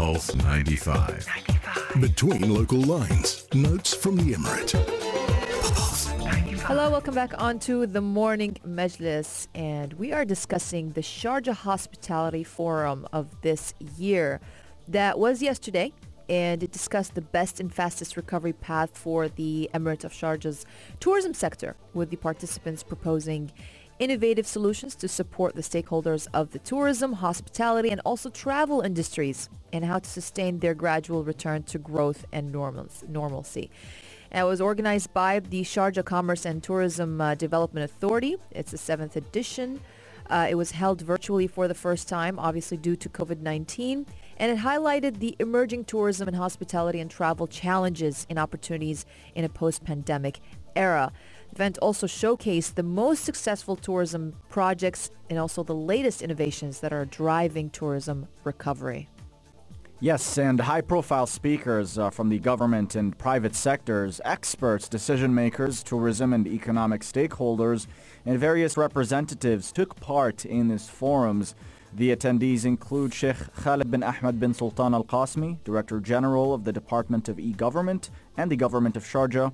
Pulse 95. 95. Between local lines. Notes from the Emirate. Hello, welcome back onto the morning Majlis, and we are discussing the Sharjah Hospitality Forum of this year that was yesterday, and it discussed the best and fastest recovery path for the Emirate of Sharjah's tourism sector, with the participants proposing innovative solutions to support the stakeholders of the tourism, hospitality, and also travel industries and how to sustain their gradual return to growth and normalcy. It was organized by the Sharjah Commerce and Tourism uh, Development Authority. It's the seventh edition. Uh, it was held virtually for the first time, obviously due to COVID-19, and it highlighted the emerging tourism and hospitality and travel challenges and opportunities in a post-pandemic era. The event also showcased the most successful tourism projects and also the latest innovations that are driving tourism recovery. Yes, and high-profile speakers uh, from the government and private sectors, experts, decision makers, tourism and economic stakeholders, and various representatives took part in these forums. The attendees include Sheikh Khalid bin Ahmed bin Sultan Al Qasmi, Director General of the Department of E-Government and the Government of Sharjah,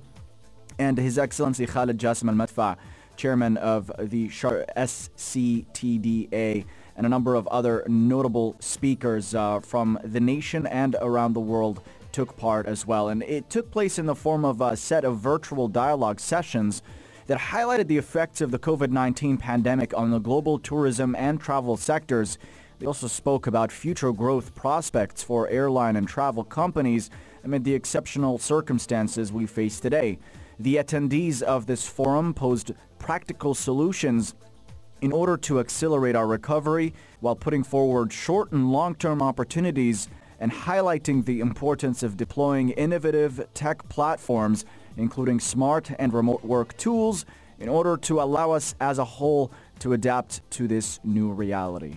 and His Excellency Khalid Jassim Al Madfa, Chairman of the SCTDA and a number of other notable speakers uh, from the nation and around the world took part as well. And it took place in the form of a set of virtual dialogue sessions that highlighted the effects of the COVID-19 pandemic on the global tourism and travel sectors. They also spoke about future growth prospects for airline and travel companies amid the exceptional circumstances we face today. The attendees of this forum posed practical solutions in order to accelerate our recovery while putting forward short and long-term opportunities and highlighting the importance of deploying innovative tech platforms, including smart and remote work tools, in order to allow us as a whole to adapt to this new reality.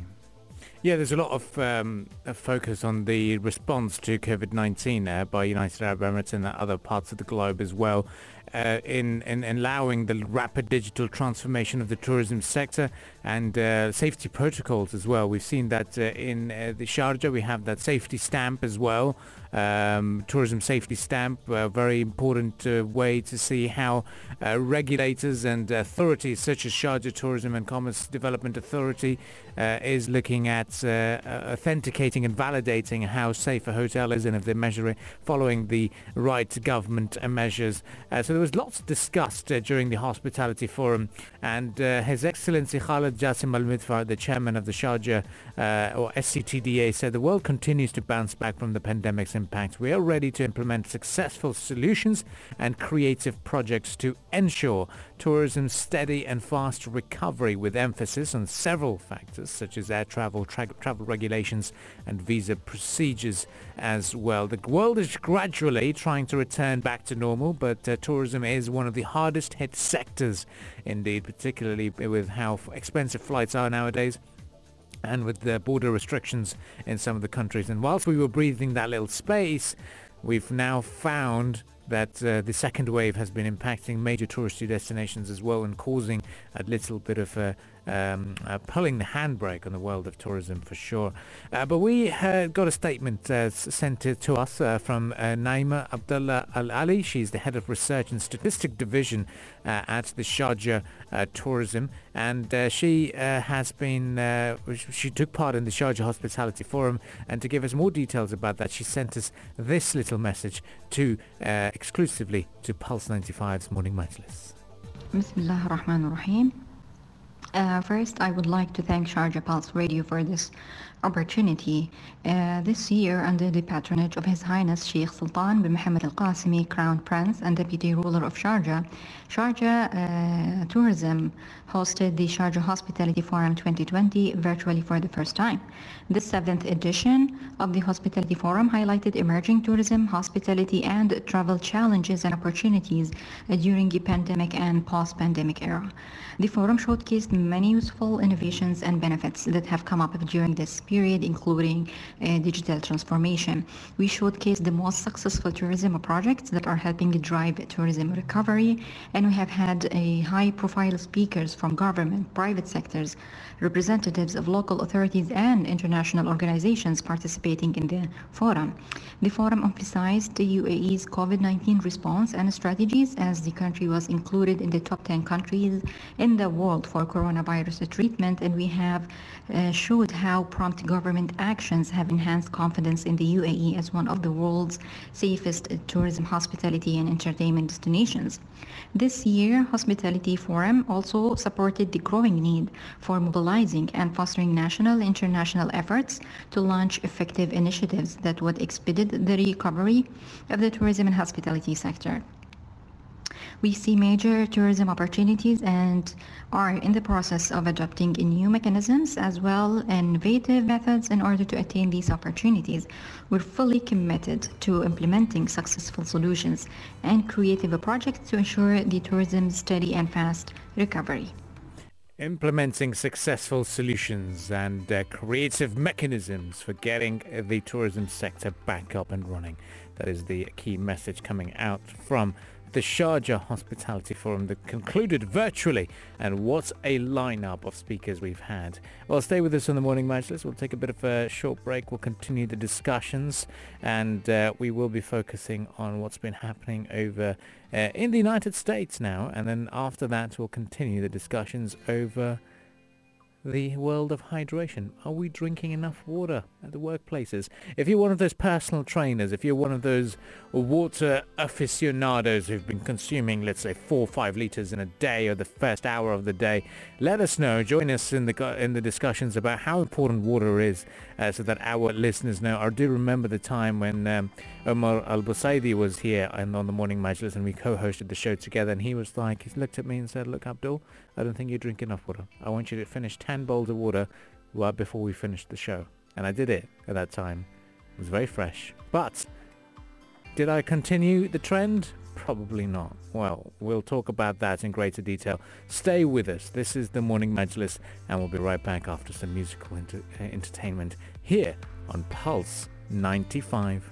Yeah, there's a lot of um, focus on the response to COVID-19 uh, by United Arab Emirates and other parts of the globe as well uh, in, in, allowing the rapid digital transformation of the tourism sector and uh, safety protocols as well. We've seen that uh, in uh, the Sharjah we have that safety stamp as well, um, tourism safety stamp, a very important uh, way to see how uh, regulators and authorities such as Sharjah Tourism and Commerce Development Authority is looking at authenticating and validating how safe a hotel is and if they're measuring following the right government measures. so there was lots discussed uh, during the hospitality forum and uh, His Excellency Khalid Jassim Al-Madfa, the chairman of the Sharjah uh, or SCTDA said the world continues to bounce back from the pandemic's impact. We are ready to implement successful solutions and creative projects to ensure tourism's steady and fast recovery with emphasis on several factors such as air travel, tra- travel regulations and visa procedures as well. The world is gradually trying to return back to normal, but uh, tourism is one of the hardest hit sectors indeed, particularly with how expensive flights are nowadays and with the border restrictions in some of the countries. And whilst we were breathing that little space, we've now found that uh, the second wave has been impacting major touristy destinations as well and causing a little bit of a um, uh, pulling the handbrake on the world of tourism for sure. Uh, but we got a statement uh, sent to, us uh, from uh, Naima Abdullah Al Ali. She's the head of research and statistic division uh, at the Sharjah Tourism, and she has been she took part in the Sharjah Hospitality Forum. And to give us more details about that, she sent us this little message to exclusively to Pulse 95's Morning Majlis. Bismillah ar-Rahman ar-Rahim. Uh, first, I would like to thank Sharjah Pulse Radio for this opportunity. Uh, this year, under the patronage of His Highness Sheikh Sultan bin Mohammed Al Qasimi, Crown Prince and Deputy Ruler of Sharjah, Sharjah uh, Tourism hosted the Sharjah Hospitality Forum 2020 virtually for the first time. This seventh edition of the Hospitality Forum highlighted emerging tourism, hospitality, and travel challenges and opportunities uh, during the pandemic and post-pandemic era. The forum showcased many useful innovations and benefits that have come up during this period, including uh, digital transformation. We showcase the most successful tourism projects that are helping drive tourism recovery, and we have had a high-profile speakers from government, private sectors, representatives of local authorities and international organizations participating in the forum. The forum emphasized the UAE's COVID-19 response and strategies as the country was included in the top 10 countries in the world for coronavirus treatment and we have uh, showed how prompt government actions have enhanced confidence in the UAE as one of the world's safest tourism, hospitality and entertainment destinations. This year, Hospitality Forum also supported the growing need for mobilizing and fostering national and international efforts to launch effective initiatives that would expedite the recovery of the tourism and hospitality sector. We see major tourism opportunities and are in the process of adopting new mechanisms as well innovative methods in order to attain these opportunities. We're fully committed to implementing successful solutions and creative projects to ensure the tourism's steady and fast recovery implementing successful solutions and uh, creative mechanisms for getting the tourism sector back up and running. That is the key message coming out from the Sharjah Hospitality Forum that concluded virtually. And what a lineup of speakers we've had. Well, stay with us on the Morning Majlis. We'll take a bit of a short break. We'll continue the discussions and uh, we will be focusing on what's been happening over uh, in the United States now. And then after that, we'll continue the discussions over the world of hydration. Are we drinking enough water at the workplaces? If you're one of those personal trainers, if you're one of those water aficionados who've been consuming, let's say, four or five liters in a day or the first hour of the day, let us know. Join us in the in the discussions about how important water is, uh, so that our listeners know. I do remember the time when um, Omar Al Busaidi was here and on the morning majlis, and we co-hosted the show together, and he was like, he looked at me and said, "Look, Abdul, I don't think you drink enough water. I want you to finish 10 bowls of water right before we finished the show. And I did it at that time. It was very fresh. But did I continue the trend? Probably not. Well, we'll talk about that in greater detail. Stay with us. This is the Morning Majlis and we'll be right back after some musical enter- entertainment here on Pulse 95.